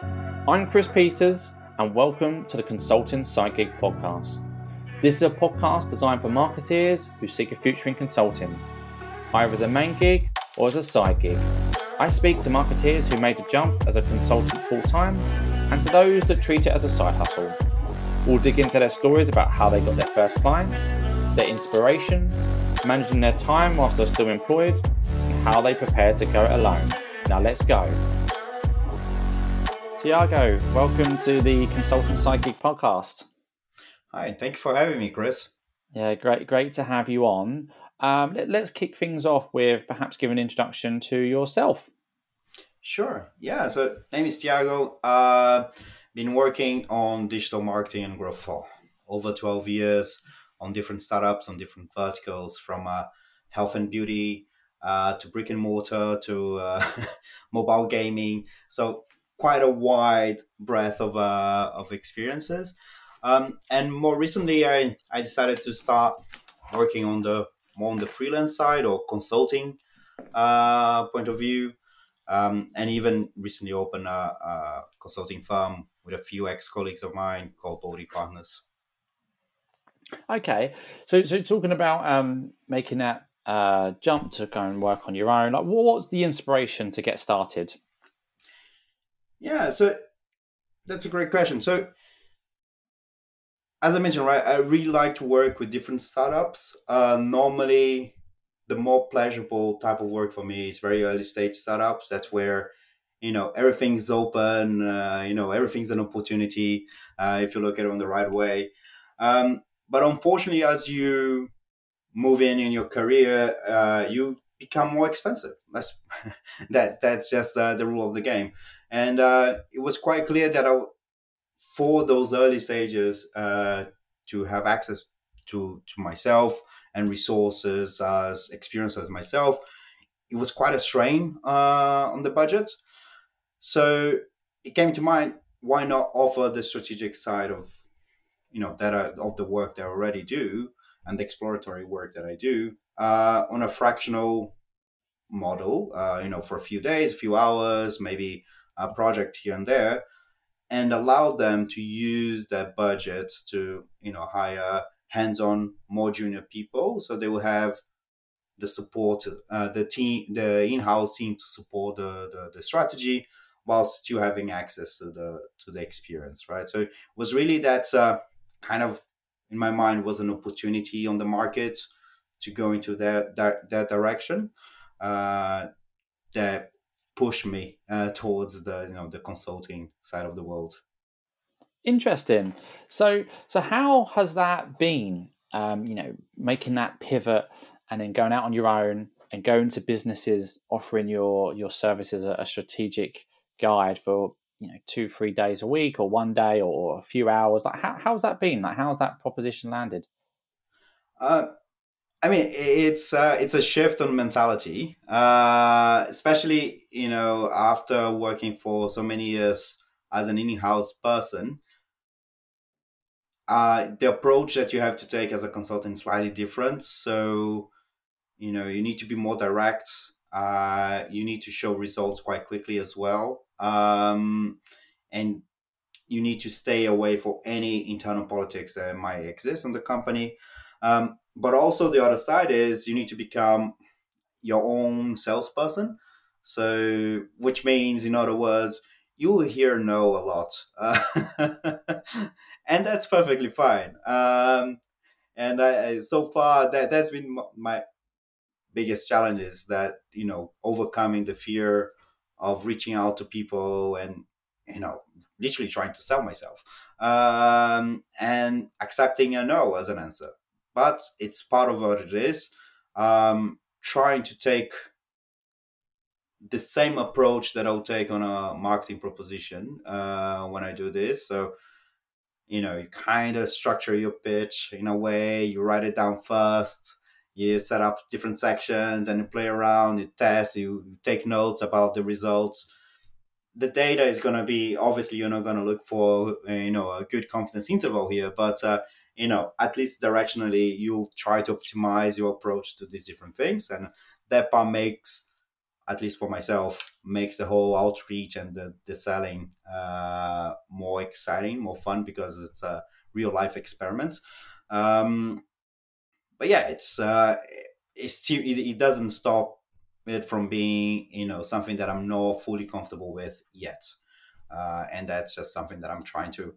I'm Chris Peters, and welcome to the Consulting Gig podcast. This is a podcast designed for marketeers who seek a future in consulting, either as a main gig or as a side gig. I speak to marketeers who made the jump as a consultant full time and to those that treat it as a side hustle. We'll dig into their stories about how they got their first clients, their inspiration, managing their time whilst they're still employed, and how they prepared to go it alone. Now let's go. Thiago, welcome to the Consulting Gig podcast. Hi, thank you for having me, Chris. Yeah, great, great to have you on. Um, let, us kick things off with perhaps give an introduction to yourself. Sure. Yeah. So, name is Thiago. Uh, been working on digital marketing and growth for over twelve years on different startups on different verticals, from uh, health and beauty uh, to brick and mortar to uh, mobile gaming. So quite a wide breadth of uh, of experiences. Um, and more recently, I, I decided to start working on the more on the freelance side or consulting uh, point of view. Um, and even recently opened a, a, consulting firm with a few ex colleagues of mine called Body Partners. Okay, so so talking about um, making that uh, jump to go and work on your own, like what's the inspiration to get started? Yeah, so that's a great question. So, as I mentioned, right, I really like to work with different startups. Uh, normally, the more pleasurable type of work for me is very early stage startups. That's where you know everything's open. Uh, you know everything's an opportunity uh, if you look at it on the right way. Um, but unfortunately, as you move in in your career, uh, you become more expensive. That's that that's just uh, the rule of the game. And uh, it was quite clear that I, for those early stages, uh, to have access to to myself and resources as experience as myself, it was quite a strain uh, on the budget. So it came to mind: why not offer the strategic side of you know that I, of the work that I already do and the exploratory work that I do uh, on a fractional model, uh, you know, for a few days, a few hours, maybe a project here and there, and allow them to use that budget to, you know, hire hands-on, more junior people, so they will have the support, uh, the team, the in-house team to support the, the, the strategy, while still having access to the to the experience, right? So it was really that uh, kind of in my mind was an opportunity on the market to go into that that, that direction uh, that push me uh, towards the you know the consulting side of the world. Interesting. So so how has that been? Um, you know, making that pivot and then going out on your own and going to businesses offering your your services a, a strategic guide for you know two three days a week or one day or a few hours like how, how's that been like how's that proposition landed uh, I mean, it's uh, it's a shift on mentality, uh, especially you know after working for so many years as an in-house person. Uh, the approach that you have to take as a consultant is slightly different. So, you know, you need to be more direct. Uh, you need to show results quite quickly as well, um, and you need to stay away from any internal politics that might exist in the company. Um, but also the other side is you need to become your own salesperson. So, which means, in other words, you will hear no a lot, uh, and that's perfectly fine. Um, and I, so far, that that's been my biggest challenge is that you know overcoming the fear of reaching out to people and you know literally trying to sell myself um, and accepting a no as an answer but it's part of what it is. Um, trying to take the same approach that I'll take on a marketing proposition uh, when I do this. So, you know, you kind of structure your pitch in a way, you write it down first, you set up different sections and you play around, you test, you take notes about the results. The data is going to be obviously you're not going to look for uh, you know a good confidence interval here, but uh, you know at least directionally you try to optimize your approach to these different things and that part makes at least for myself, makes the whole outreach and the, the selling uh, more exciting, more fun because it's a real life experiment. Um, but yeah, it's uh, it's it, it doesn't stop it from being you know something that I'm not fully comfortable with yet, uh, and that's just something that I'm trying to,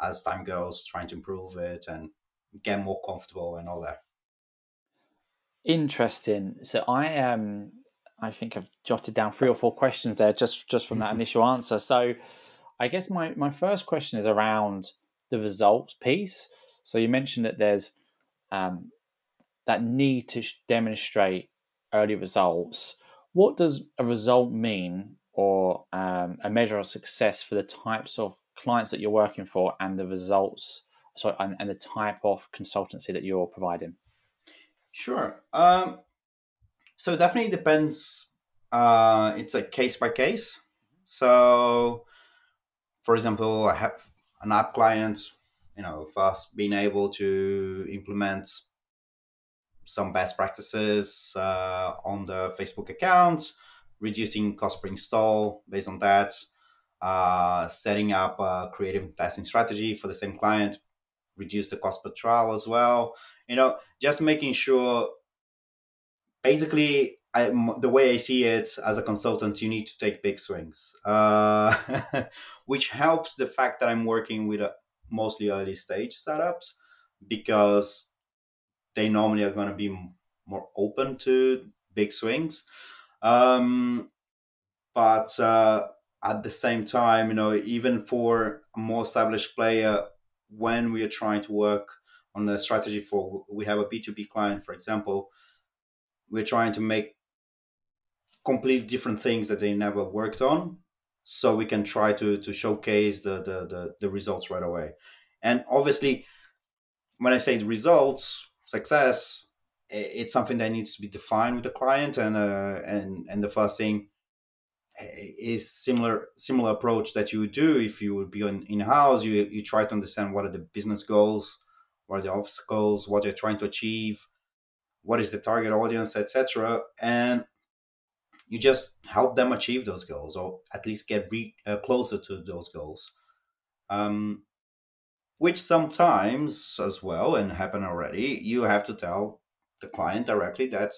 as time goes, trying to improve it and get more comfortable and all that. Interesting. So I um I think I've jotted down three or four questions there just just from that initial answer. So I guess my my first question is around the results piece. So you mentioned that there's um, that need to demonstrate early results. What does a result mean, or um, a measure of success for the types of clients that you're working for, and the results, sorry, and, and the type of consultancy that you're providing? Sure. Um, so it definitely depends. Uh, it's a case by case. So, for example, I have an app client. You know, first being able to implement some best practices uh, on the Facebook account, reducing cost per install based on that, uh, setting up a creative testing strategy for the same client, reduce the cost per trial as well. You know, just making sure. Basically, I, the way I see it as a consultant, you need to take big swings, uh, which helps the fact that I'm working with a, mostly early stage startups because they normally are going to be more open to big swings. Um, but uh, at the same time, you know, even for a more established player, when we are trying to work on the strategy for, we have a B2B client, for example, we're trying to make completely different things that they never worked on so we can try to to showcase the the the, the results right away. And obviously when i say results success it's something that needs to be defined with the client and uh, and and the first thing is similar similar approach that you would do if you would be in, in house you you try to understand what are the business goals what are the obstacles what you're trying to achieve what is the target audience etc and you just help them achieve those goals or at least get re- uh, closer to those goals um, which sometimes as well and happen already you have to tell the client directly that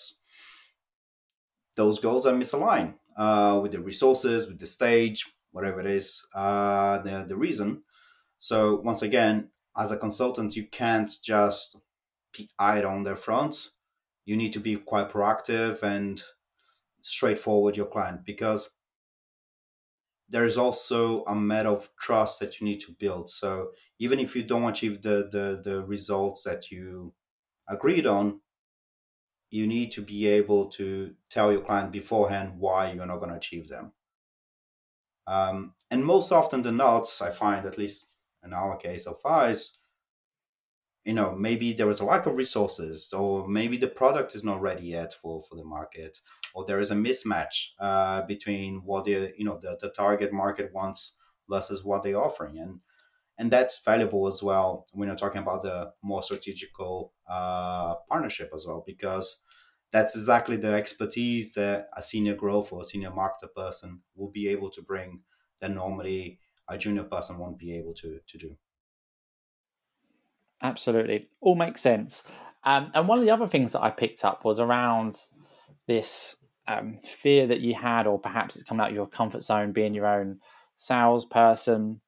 those goals are misaligned uh, with the resources with the stage whatever it is uh, the, the reason so once again as a consultant you can't just be idle on their front you need to be quite proactive and straightforward your client because there is also a matter of trust that you need to build. So even if you don't achieve the, the, the results that you agreed on, you need to be able to tell your client beforehand why you're not going to achieve them. Um, and most often than not, I find, at least in our case of us, you know, maybe there is a lack of resources, or maybe the product is not ready yet for, for the market, or there is a mismatch uh, between what the you know the, the target market wants versus what they're offering and and that's valuable as well when you're talking about the more strategical uh, partnership as well because that's exactly the expertise that a senior growth or a senior marketer person will be able to bring that normally a junior person won't be able to to do. Absolutely. All makes sense. Um, and one of the other things that i picked up was around this um, fear that you had, or perhaps it's come out of your comfort zone, being your own salesperson.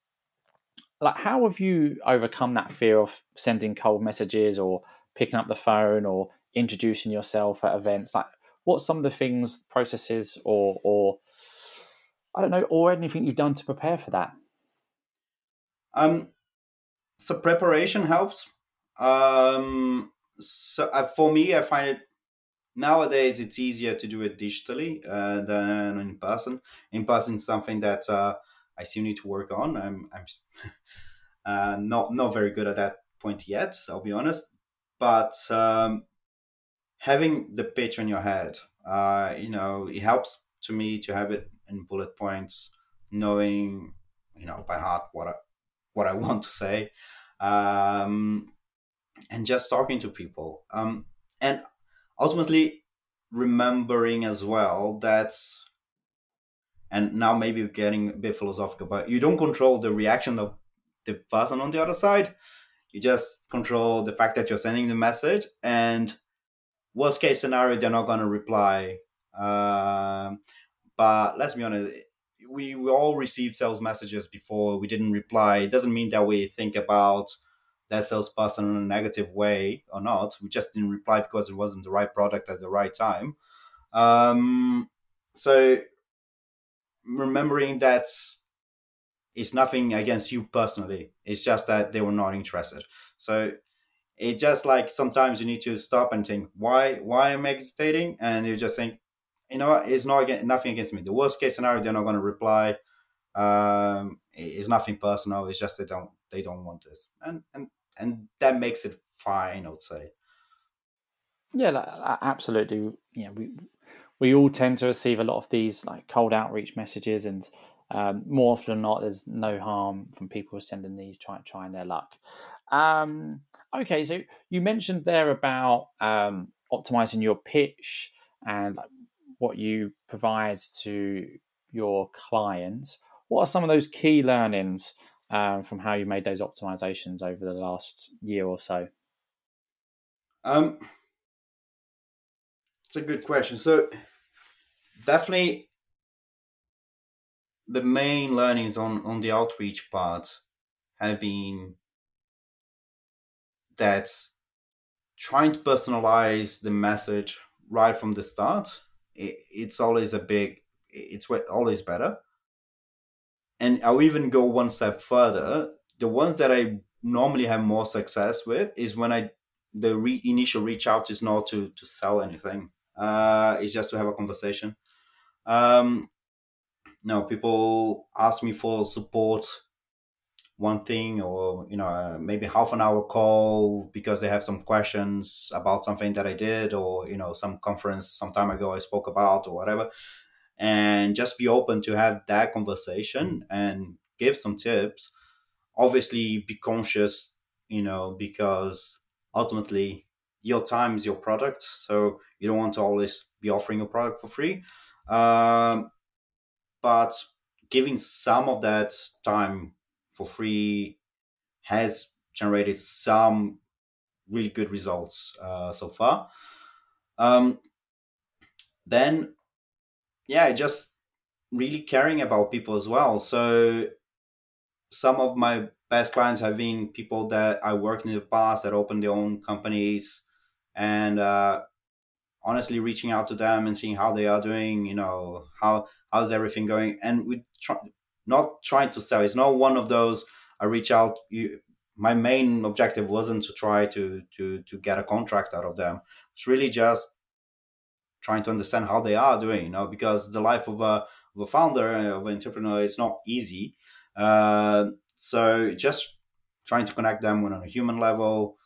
Like, how have you overcome that fear of sending cold messages, or picking up the phone, or introducing yourself at events? Like, what's some of the things, processes, or or I don't know, or anything you've done to prepare for that? Um, so preparation helps. Um, so uh, for me, I find it nowadays it's easier to do it digitally uh, than in person. In person, something that uh, I still need to work on. I'm I'm uh, not not very good at that point yet. I'll be honest, but um, having the pitch on your head, uh, you know, it helps to me to have it in bullet points, knowing you know by heart what I, what I want to say. Um, and just talking to people. Um, and ultimately remembering as well that and now maybe getting a bit philosophical but you don't control the reaction of the person on the other side you just control the fact that you're sending the message and worst case scenario they're not going to reply um, but let's be honest we, we all received sales messages before we didn't reply it doesn't mean that we think about that salesperson in a negative way or not. We just didn't reply because it wasn't the right product at the right time. Um, so remembering that it's nothing against you personally. It's just that they were not interested. So it just like sometimes you need to stop and think, why why am I hesitating? And you just think, you know, it's not against, nothing against me. The worst case scenario, they're not going to reply. Um, it's nothing personal. It's just they don't they don't want this, and and and that makes it fine. I would say. Yeah, like, absolutely. Yeah, we we all tend to receive a lot of these like cold outreach messages, and um, more often than not, there's no harm from people sending these trying trying their luck. Um, okay, so you mentioned there about um, optimizing your pitch and like, what you provide to your clients. What are some of those key learnings um, from how you made those optimizations over the last year or so? Um, it's a good question. So definitely the main learnings on on the outreach part have been that trying to personalize the message right from the start it, it's always a big it's always better and I'll even go one step further. The ones that I normally have more success with is when I the re- initial reach out is not to to sell anything. Uh, it's just to have a conversation. Um, no, people ask me for support, one thing, or you know, uh, maybe half an hour call because they have some questions about something that I did, or you know, some conference some time ago I spoke about, or whatever. And just be open to have that conversation and give some tips. Obviously be conscious you know because ultimately your time is your product. So you don't want to always be offering your product for free um, but giving some of that time for free has generated some really good results uh, so far um, then yeah, just really caring about people as well. So some of my best clients have been people that I worked in the past that opened their own companies and uh, honestly reaching out to them and seeing how they are doing, you know, how how's everything going. And we try not trying to sell. It's not one of those I reach out you my main objective wasn't to try to to to get a contract out of them. It's really just trying to understand how they are doing, you know, because the life of a, of a founder, uh, of an entrepreneur is not easy. Uh, so just trying to connect them on a human level,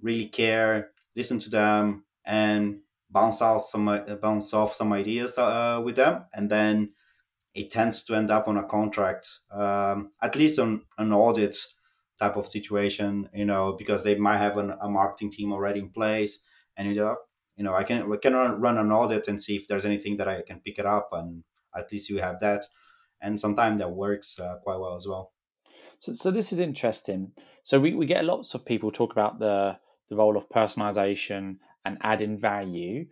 really care, listen to them, and bounce out some uh, bounce off some ideas uh, with them, and then it tends to end up on a contract, um, at least on an audit type of situation, you know, because they might have an, a marketing team already in place, and you know, I can we can run an audit and see if there's anything that I can pick it up, and at least you have that. And sometimes that works uh, quite well as well. So, so this is interesting. So we, we get lots of people talk about the the role of personalization and adding value.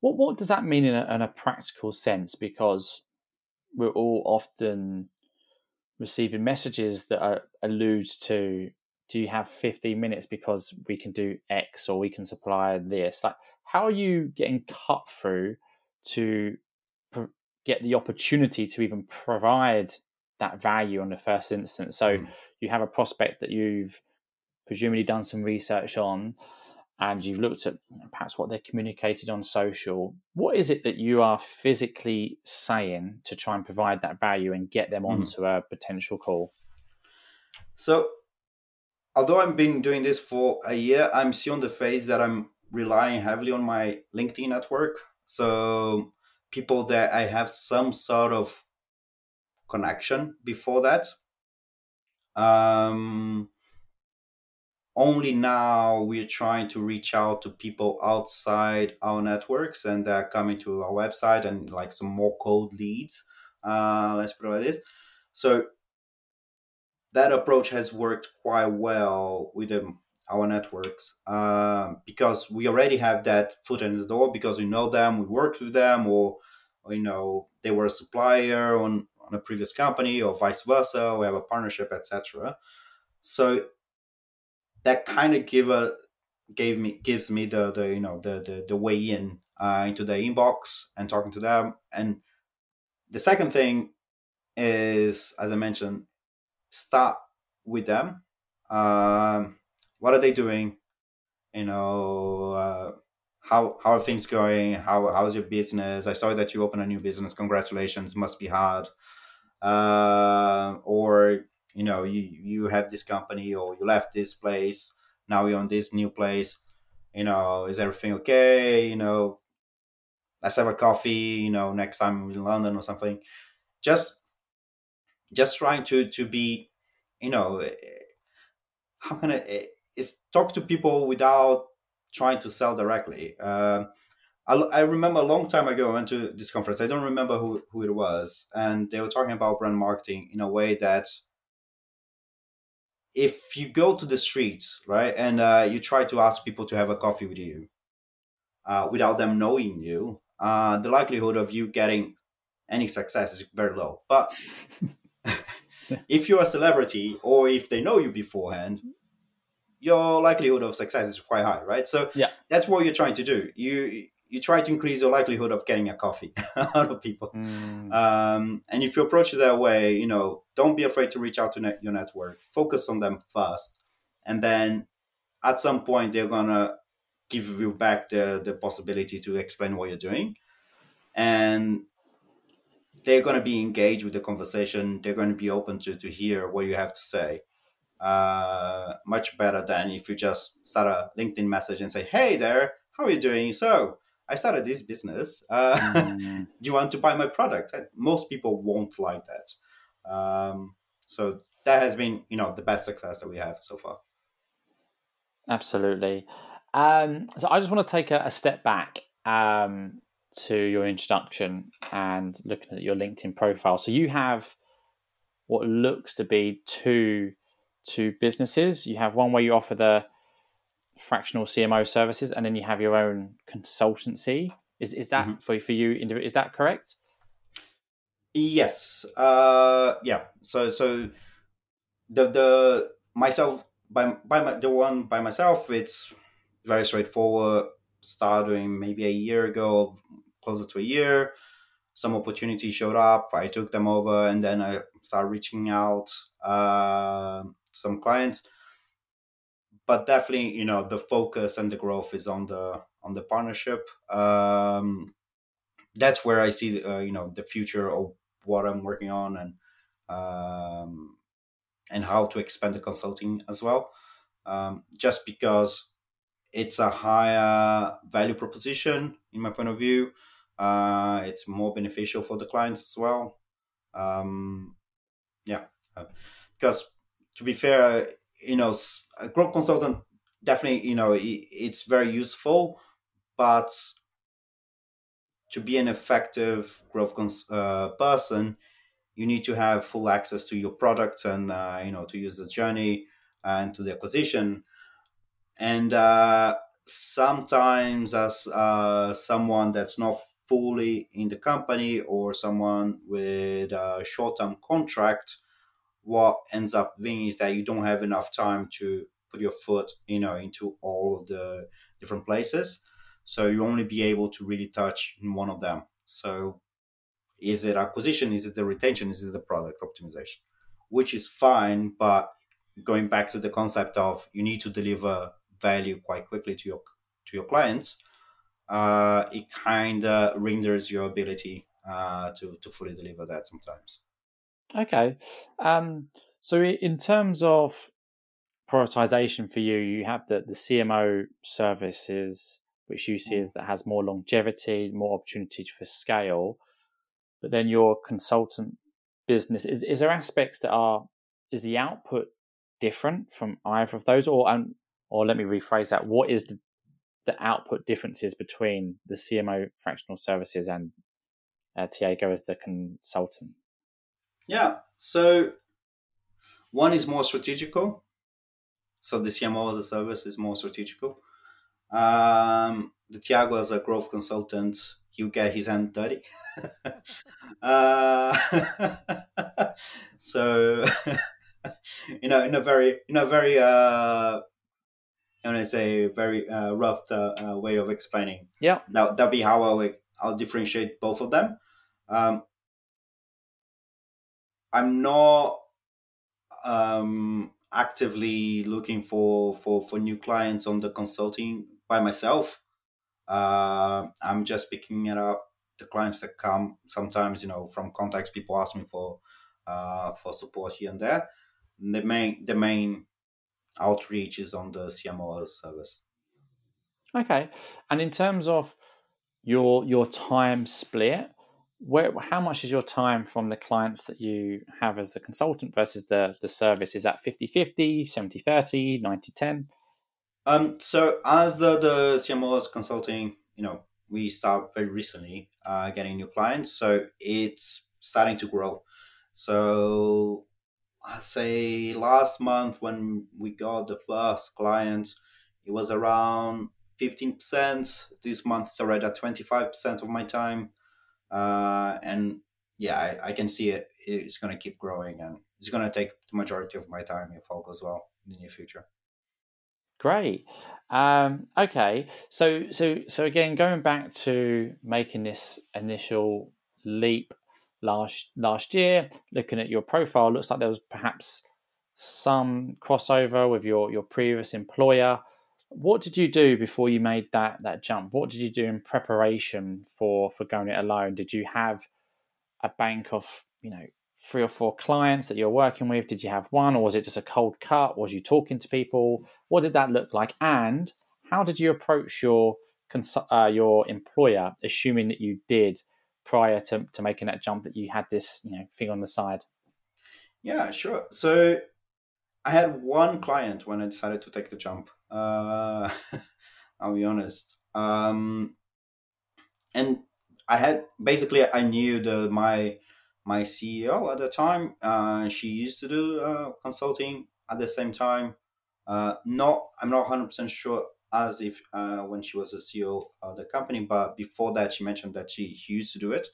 What what does that mean in a, in a practical sense? Because we're all often receiving messages that are, allude to do you have 15 minutes because we can do x or we can supply this like how are you getting cut through to get the opportunity to even provide that value on the first instance? So mm. you have a prospect that you've presumably done some research on and you've looked at perhaps what they're communicated on social. What is it that you are physically saying to try and provide that value and get them mm-hmm. onto mm. a potential call? So, although I've been doing this for a year, I'm still on the phase that I'm relying heavily on my LinkedIn network. So people that I have some sort of connection before that. Um, only now we're trying to reach out to people outside our networks and they're coming to our website and like some more cold leads. Uh, let's put it like this. So that approach has worked quite well with them, our networks uh, because we already have that foot in the door because we know them, we worked with them, or, or you know they were a supplier on on a previous company, or vice versa. We have a partnership, etc. So that kind of give a gave me gives me the the you know the the, the way in uh, into the inbox and talking to them. And the second thing is as i mentioned start with them. Um, what are they doing? You know uh, how how are things going? How how's your business? I saw that you opened a new business. Congratulations. Must be hard. Uh, or you know you you have this company or you left this place now you're on this new place you know is everything okay? You know let's have a coffee you know next time in london or something. Just just trying to to be you know eh, how can i is talk to people without trying to sell directly. Um, I, I, remember a long time ago I went to this conference. I don't remember who, who it was, and they were talking about brand marketing in a way that if you go to the streets, right, and uh, you try to ask people to have a coffee with you uh, without them knowing you, uh, the likelihood of you getting any success is very low. But if you're a celebrity or if they know you beforehand, your likelihood of success is quite high, right? So yeah. that's what you're trying to do. You you try to increase your likelihood of getting a coffee out of people. Mm. Um, and if you approach it that way, you know, don't be afraid to reach out to net, your network. Focus on them first, and then at some point they're gonna give you back the the possibility to explain what you're doing, and they're gonna be engaged with the conversation. They're gonna be open to to hear what you have to say. Uh, much better than if you just start a LinkedIn message and say, "Hey there, how are you doing?" So I started this business. Uh, mm. do you want to buy my product? Most people won't like that. Um, so that has been, you know, the best success that we have so far. Absolutely. Um, so I just want to take a, a step back um, to your introduction and looking at your LinkedIn profile. So you have what looks to be two two businesses. You have one where you offer the fractional CMO services, and then you have your own consultancy. Is is that mm-hmm. for for you? Is that correct? Yes. Uh, yeah. So so the the myself by by my, the one by myself, it's very straightforward. Starting maybe a year ago, closer to a year, some opportunities showed up. I took them over, and then I started reaching out uh, some clients but definitely you know the focus and the growth is on the on the partnership. Um, that's where i see uh, you know the future of what i'm working on and um, and how to expand the consulting as well. Um, just because it's a higher value proposition in my point of view uh, it's more beneficial for the clients as well. Um, yeah uh, because to be fair you know, a growth consultant definitely, you know, it's very useful, but to be an effective growth cons- uh, person, you need to have full access to your product and uh, you know to use the journey and to the acquisition. And uh, sometimes, as uh, someone that's not fully in the company or someone with a short-term contract, what ends up being is that you don't have enough time to put your foot you know into all the different places. So you only be able to really touch one of them. So is it acquisition? Is it the retention? Is it the product optimization? Which is fine but going back to the concept of you need to deliver value quite quickly to your to your clients uh, it kind of renders your ability uh, to to fully deliver that sometimes Okay. Um, so in terms of prioritization for you, you have the, the CMO services, which you see mm. as that has more longevity, more opportunity for scale. But then your consultant business, is, is there aspects that are, is the output different from either of those? Or, and or let me rephrase that, what is the, the output differences between the CMO fractional services and uh, Thiago as the consultant? Yeah, so one is more strategical. So the CMO as a service is more strategical. Um, the Thiago as a growth consultant, he'll get his hand dirty. uh, so, you know, in a very, in a very, uh, I want to say, very uh, rough uh, uh, way of explaining. Yeah, that that'll be how I'll, I'll differentiate both of them. Um, I'm not um, actively looking for, for for new clients on the consulting by myself. Uh, I'm just picking it up the clients that come sometimes, you know, from contacts. People ask me for uh, for support here and there. The main the main outreach is on the CMO service. Okay, and in terms of your your time split, where how much is your time from the clients that you have as the consultant versus the the service? Is that 50-50, 70-30, 90-10? Um, so as the the CMOs consulting, you know, we start very recently uh, getting new clients, so it's starting to grow. So I say last month when we got the first client, it was around fifteen percent. This month it's already at twenty five percent of my time, uh, and yeah, I, I can see it. It's going to keep growing, and it's going to take the majority of my time if all goes well in the near future. Great. Um, okay. So so so again, going back to making this initial leap last last year, looking at your profile, looks like there was perhaps some crossover with your your previous employer. What did you do before you made that that jump? What did you do in preparation for for going it alone? Did you have a bank of you know three or four clients that you're working with? Did you have one, or was it just a cold cut? Was you talking to people? What did that look like? And how did you approach your uh, your employer, assuming that you did prior to, to making that jump that you had this you know thing on the side? Yeah, sure. So I had one client when I decided to take the jump. Uh, I'll be honest. Um, and I had basically I knew the my my CEO at the time. Uh, she used to do uh, consulting at the same time. Uh, not, I'm not 100% sure as if uh, when she was the CEO of the company, but before that, she mentioned that she, she used to do it.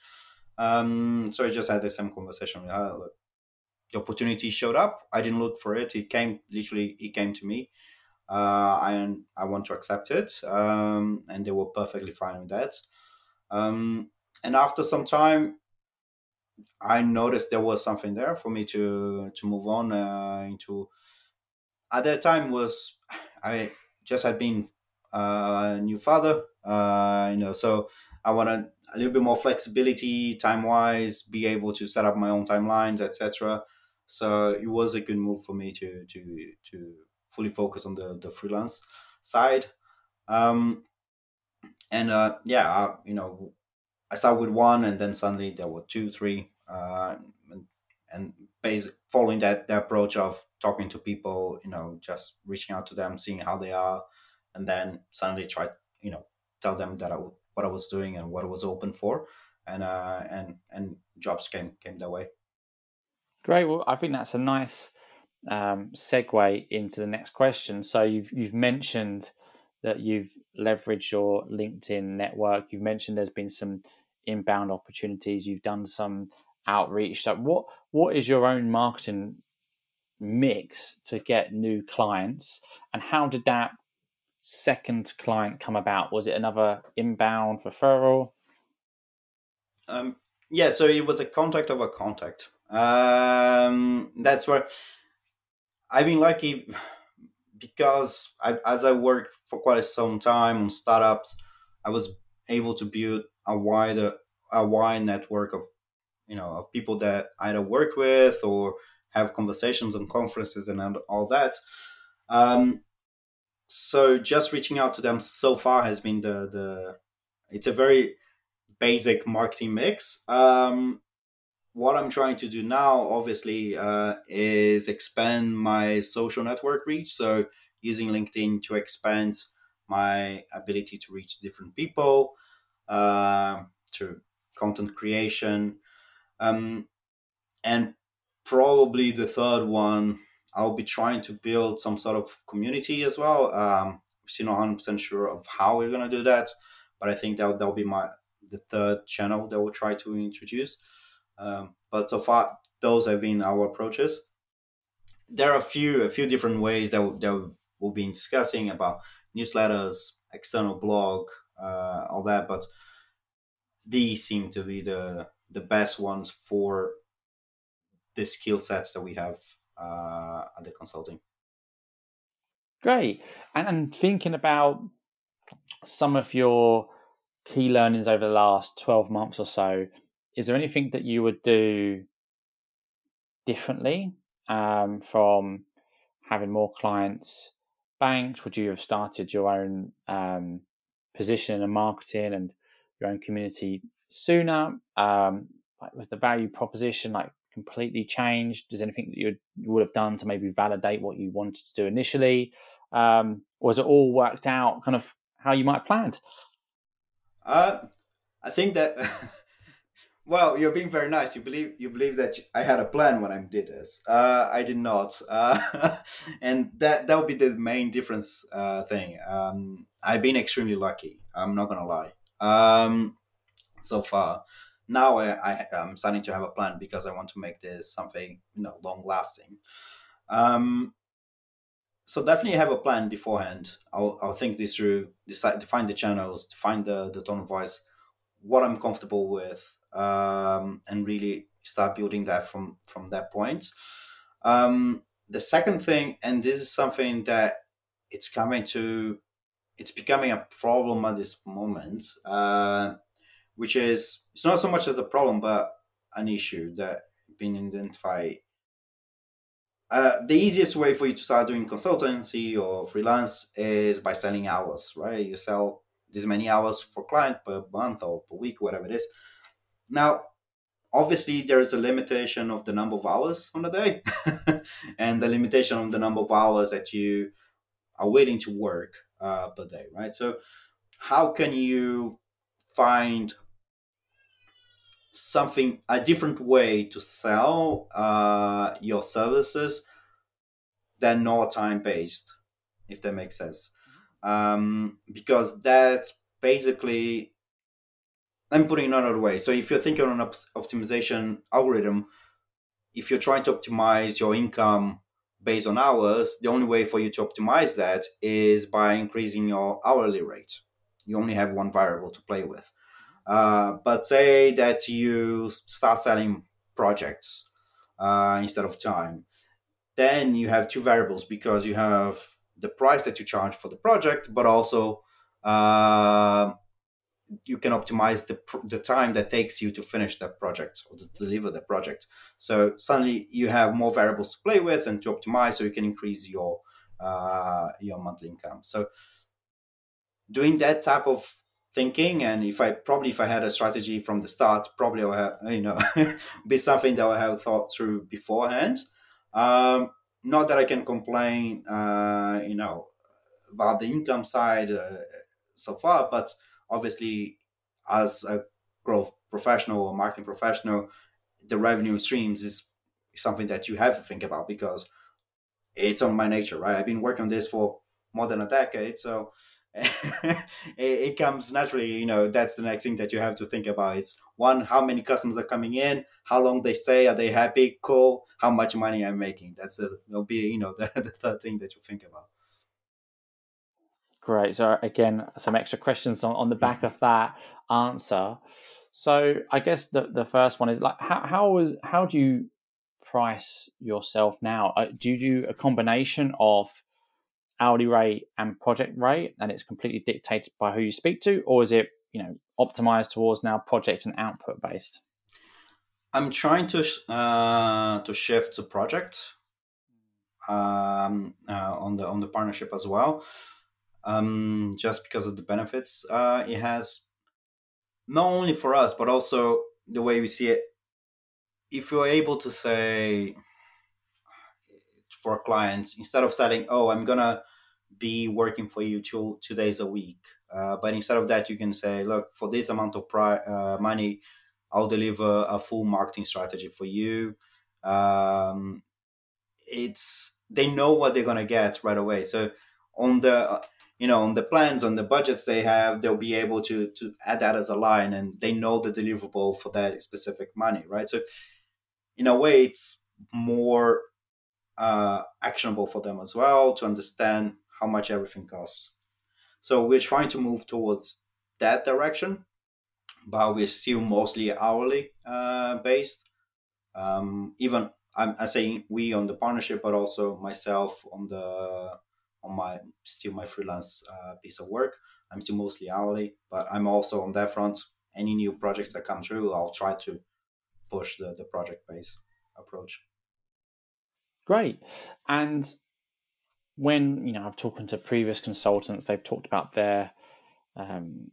Um, so I just had the same conversation with her. Look, the opportunity showed up. I didn't look for it. It came literally. It came to me. Uh, and I want to accept it. Um, and they were perfectly fine with that. Um, and after some time, I noticed there was something there for me to to move on uh, into. At that time was I just had been uh, a new father, uh, you know, so I wanted a little bit more flexibility time wise, be able to set up my own timelines, etc. So it was a good move for me to to to fully focus on the the freelance side. Um, and uh, yeah, you know, I started with one, and then suddenly there were two, three, uh, and, and basic following that the approach of talking to people, you know, just reaching out to them, seeing how they are, and then suddenly try, you know, tell them that I, what I was doing and what I was open for, and uh, and and jobs came came that way. Great. Well, I think that's a nice um, segue into the next question. So you've you've mentioned that you've leveraged your LinkedIn network. You've mentioned there's been some inbound opportunities. You've done some outreach. What what is your own marketing mix to get new clients, and how did that second client come about? Was it another inbound referral? Um, yeah, so it was a contact of a contact. Um, that's where I've been lucky because I, as I worked for quite some time on startups, I was able to build a wider a wide network of you know of people that I either work with or have conversations on conferences and all that. Um, so just reaching out to them so far has been the the it's a very basic marketing mix. Um, what I'm trying to do now, obviously, uh, is expand my social network reach. So using LinkedIn to expand my ability to reach different people uh, through content creation. Um, and probably the third one, I'll be trying to build some sort of community as well. Um, I'm still not 100% sure of how we're going to do that, but I think that that'll be my the third channel that we'll try to introduce. Um, but so far, those have been our approaches. There are a few a few different ways that, that we've been discussing about newsletters, external blog, uh, all that. But these seem to be the the best ones for the skill sets that we have uh, at the consulting. Great, and, and thinking about some of your key learnings over the last twelve months or so, is there anything that you would do differently um, from having more clients banked? Would you have started your own um, position and marketing and your own community sooner? Um, like with the value proposition, like completely changed? Is anything that you would have done to maybe validate what you wanted to do initially? Um, or was it all worked out kind of how you might have planned? Uh, I think that Well, you're being very nice. You believe you believe that I had a plan when I did this. Uh, I did not, uh, and that that would be the main difference uh, thing. Um, I've been extremely lucky. I'm not gonna lie. Um, so far, now I, I am starting to have a plan because I want to make this something you know long lasting. Um, so definitely have a plan beforehand. I'll, I'll think this through, decide, define the channels, define the, the tone of voice, what I'm comfortable with, um, and really start building that from from that point. Um, the second thing, and this is something that it's coming to, it's becoming a problem at this moment, uh, which is it's not so much as a problem, but an issue that been identified. Uh, the easiest way for you to start doing consultancy or freelance is by selling hours, right? You sell this many hours for client per month or per week, whatever it is. Now, obviously, there is a limitation of the number of hours on a day, and the limitation on the number of hours that you are willing to work uh, per day, right? So, how can you find something a different way to sell uh, your services than not time based, if that makes sense? Um, because that's basically I'm putting it another way. So if you're thinking on an op- optimization algorithm, if you're trying to optimize your income based on hours, the only way for you to optimize that is by increasing your hourly rate. You only have one variable to play with. Uh, but say that you start selling projects uh, instead of time, then you have two variables because you have the price that you charge for the project, but also uh, you can optimize the, the time that takes you to finish that project or to deliver the project. So suddenly you have more variables to play with and to optimize, so you can increase your uh, your monthly income. So doing that type of thinking, and if I probably if I had a strategy from the start, probably I would have you know be something that I have thought through beforehand. Um, not that I can complain, uh, you know, about the income side uh, so far, but obviously as a growth professional or marketing professional the revenue streams is something that you have to think about because it's on my nature right? I've been working on this for more than a decade so it, it, comes naturally you know that's the next thing that you have to think about. It's one how many customers are coming in how long they stay are they happy cool how much money i'm making. That's the will be you know the, the third thing that you think about Great. So again, some extra questions on, on the back of that answer. So I guess the the first one is like how how is how do you price yourself now? Uh, do you do a combination of hourly rate and project rate, and it's completely dictated by who you speak to, or is it you know optimized towards now project and output based? I'm trying to uh, to shift to project um, uh, on the on the partnership as well um, just because of the benefits uh, it has, not only for us, but also the way we see it. If you're able to say for clients, instead of saying, oh, I'm going to be working for you two two days a week. Uh, but instead of that, you can say, look, for this amount of pri- uh, money, I'll deliver a full marketing strategy for you. Um, it's they know what they're gonna get right away. So on the you know on the plans on the budgets they have, they'll be able to to add that as a line, and they know the deliverable for that specific money, right? So in a way, it's more uh, actionable for them as well to understand how much everything costs. So we're trying to move towards that direction, but we're still mostly hourly uh, based. Um, even I'm, I'm saying we on the partnership, but also myself on the on my still my freelance uh, piece of work. I'm still mostly hourly, but I'm also on that front. Any new projects that come through, I'll try to push the, the project based approach. Great. And when you know I've talked to previous consultants, they've talked about their um,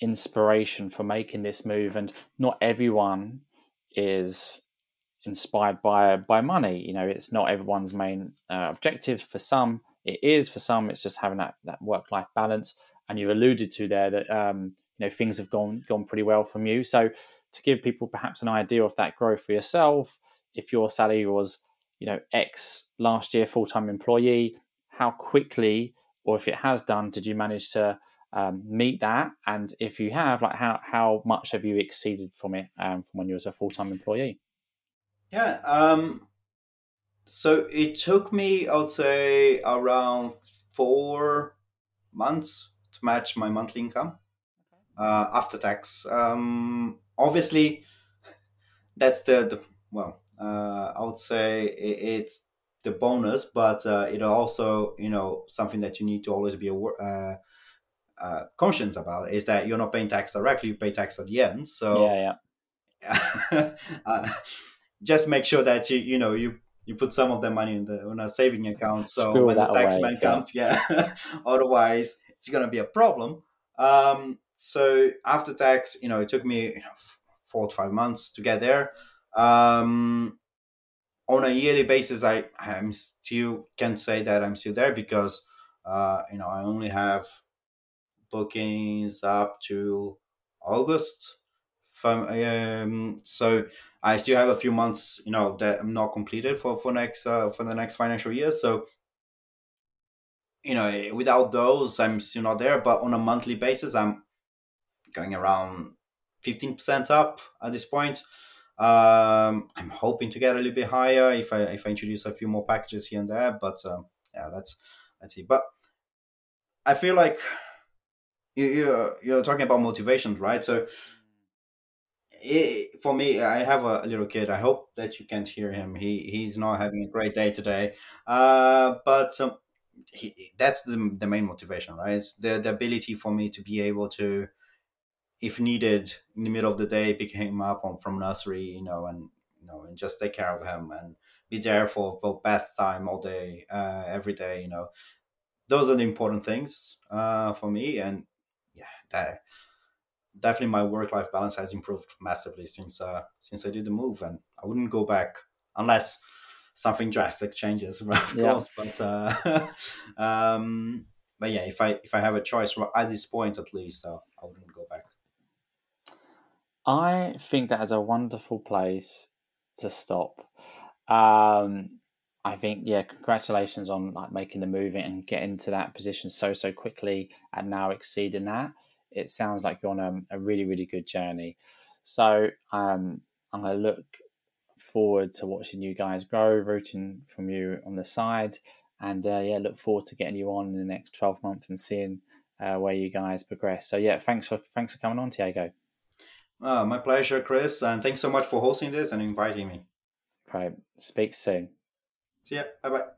inspiration for making this move, and not everyone is inspired by by money. You know, it's not everyone's main uh, objective. For some, it is. For some, it's just having that that work life balance. And you alluded to there that um, you know things have gone gone pretty well from you. So to give people perhaps an idea of that growth for yourself, if your salary was you know X last year, full time employee, how quickly, or if it has done, did you manage to um, meet that? And if you have, like how how much have you exceeded from it um, from when you was a full time employee? Yeah. Um, so it took me, I would say, around four months to match my monthly income uh, after tax. Um, obviously, that's the, the well, uh, I would say it, it's the bonus, but uh, it also, you know, something that you need to always be aware, uh, uh, conscious about is that you're not paying tax directly; you pay tax at the end. So, yeah, yeah. uh, just make sure that you, you know, you you put some of the money in the in a saving account. So Screw when the tax man yeah. comes, yeah, otherwise it's gonna be a problem. Um, so after tax, you know, it took me you know, four to five months to get there. Um, on a yearly basis, I I'm still can't say that I'm still there because uh, you know I only have bookings up to August. From, um, so I still have a few months, you know, that I'm not completed for for next uh, for the next financial year. So you know, without those, I'm still not there. But on a monthly basis, I'm going around fifteen percent up at this point. Um, I'm hoping to get a little bit higher if I if I introduce a few more packages here and there. But um, yeah, let's let's see. But I feel like you you're, you're talking about motivations, right? So it, for me, I have a little kid. I hope that you can't hear him. He he's not having a great day today. Uh, but um, he, that's the the main motivation, right? It's the the ability for me to be able to, if needed, in the middle of the day, pick him up on, from nursery, you know, and you know, and just take care of him and be there for for bath time all day, uh, every day. You know, those are the important things uh, for me, and yeah, that definitely my work life balance has improved massively since uh, since I did the move, and I wouldn't go back unless something drastic changes, of Yeah. course. But uh, um, but yeah, if I if I have a choice at this point, at least, uh, I wouldn't go back. I think that is a wonderful place to stop. Um, I think, yeah, congratulations on like making the move and getting to that position so so quickly, and now exceeding that. It sounds like you're on a, a really really good journey. So um, I'm going to look forward to watching you guys grow, rooting from you on the side, and uh, yeah, look forward to getting you on in the next twelve months and seeing uh, where you guys progress. So yeah, thanks for thanks for coming on, Thiago. Uh, my pleasure, Chris, and thanks so much for hosting this and inviting me. Right, speak soon. See ya. Bye bye.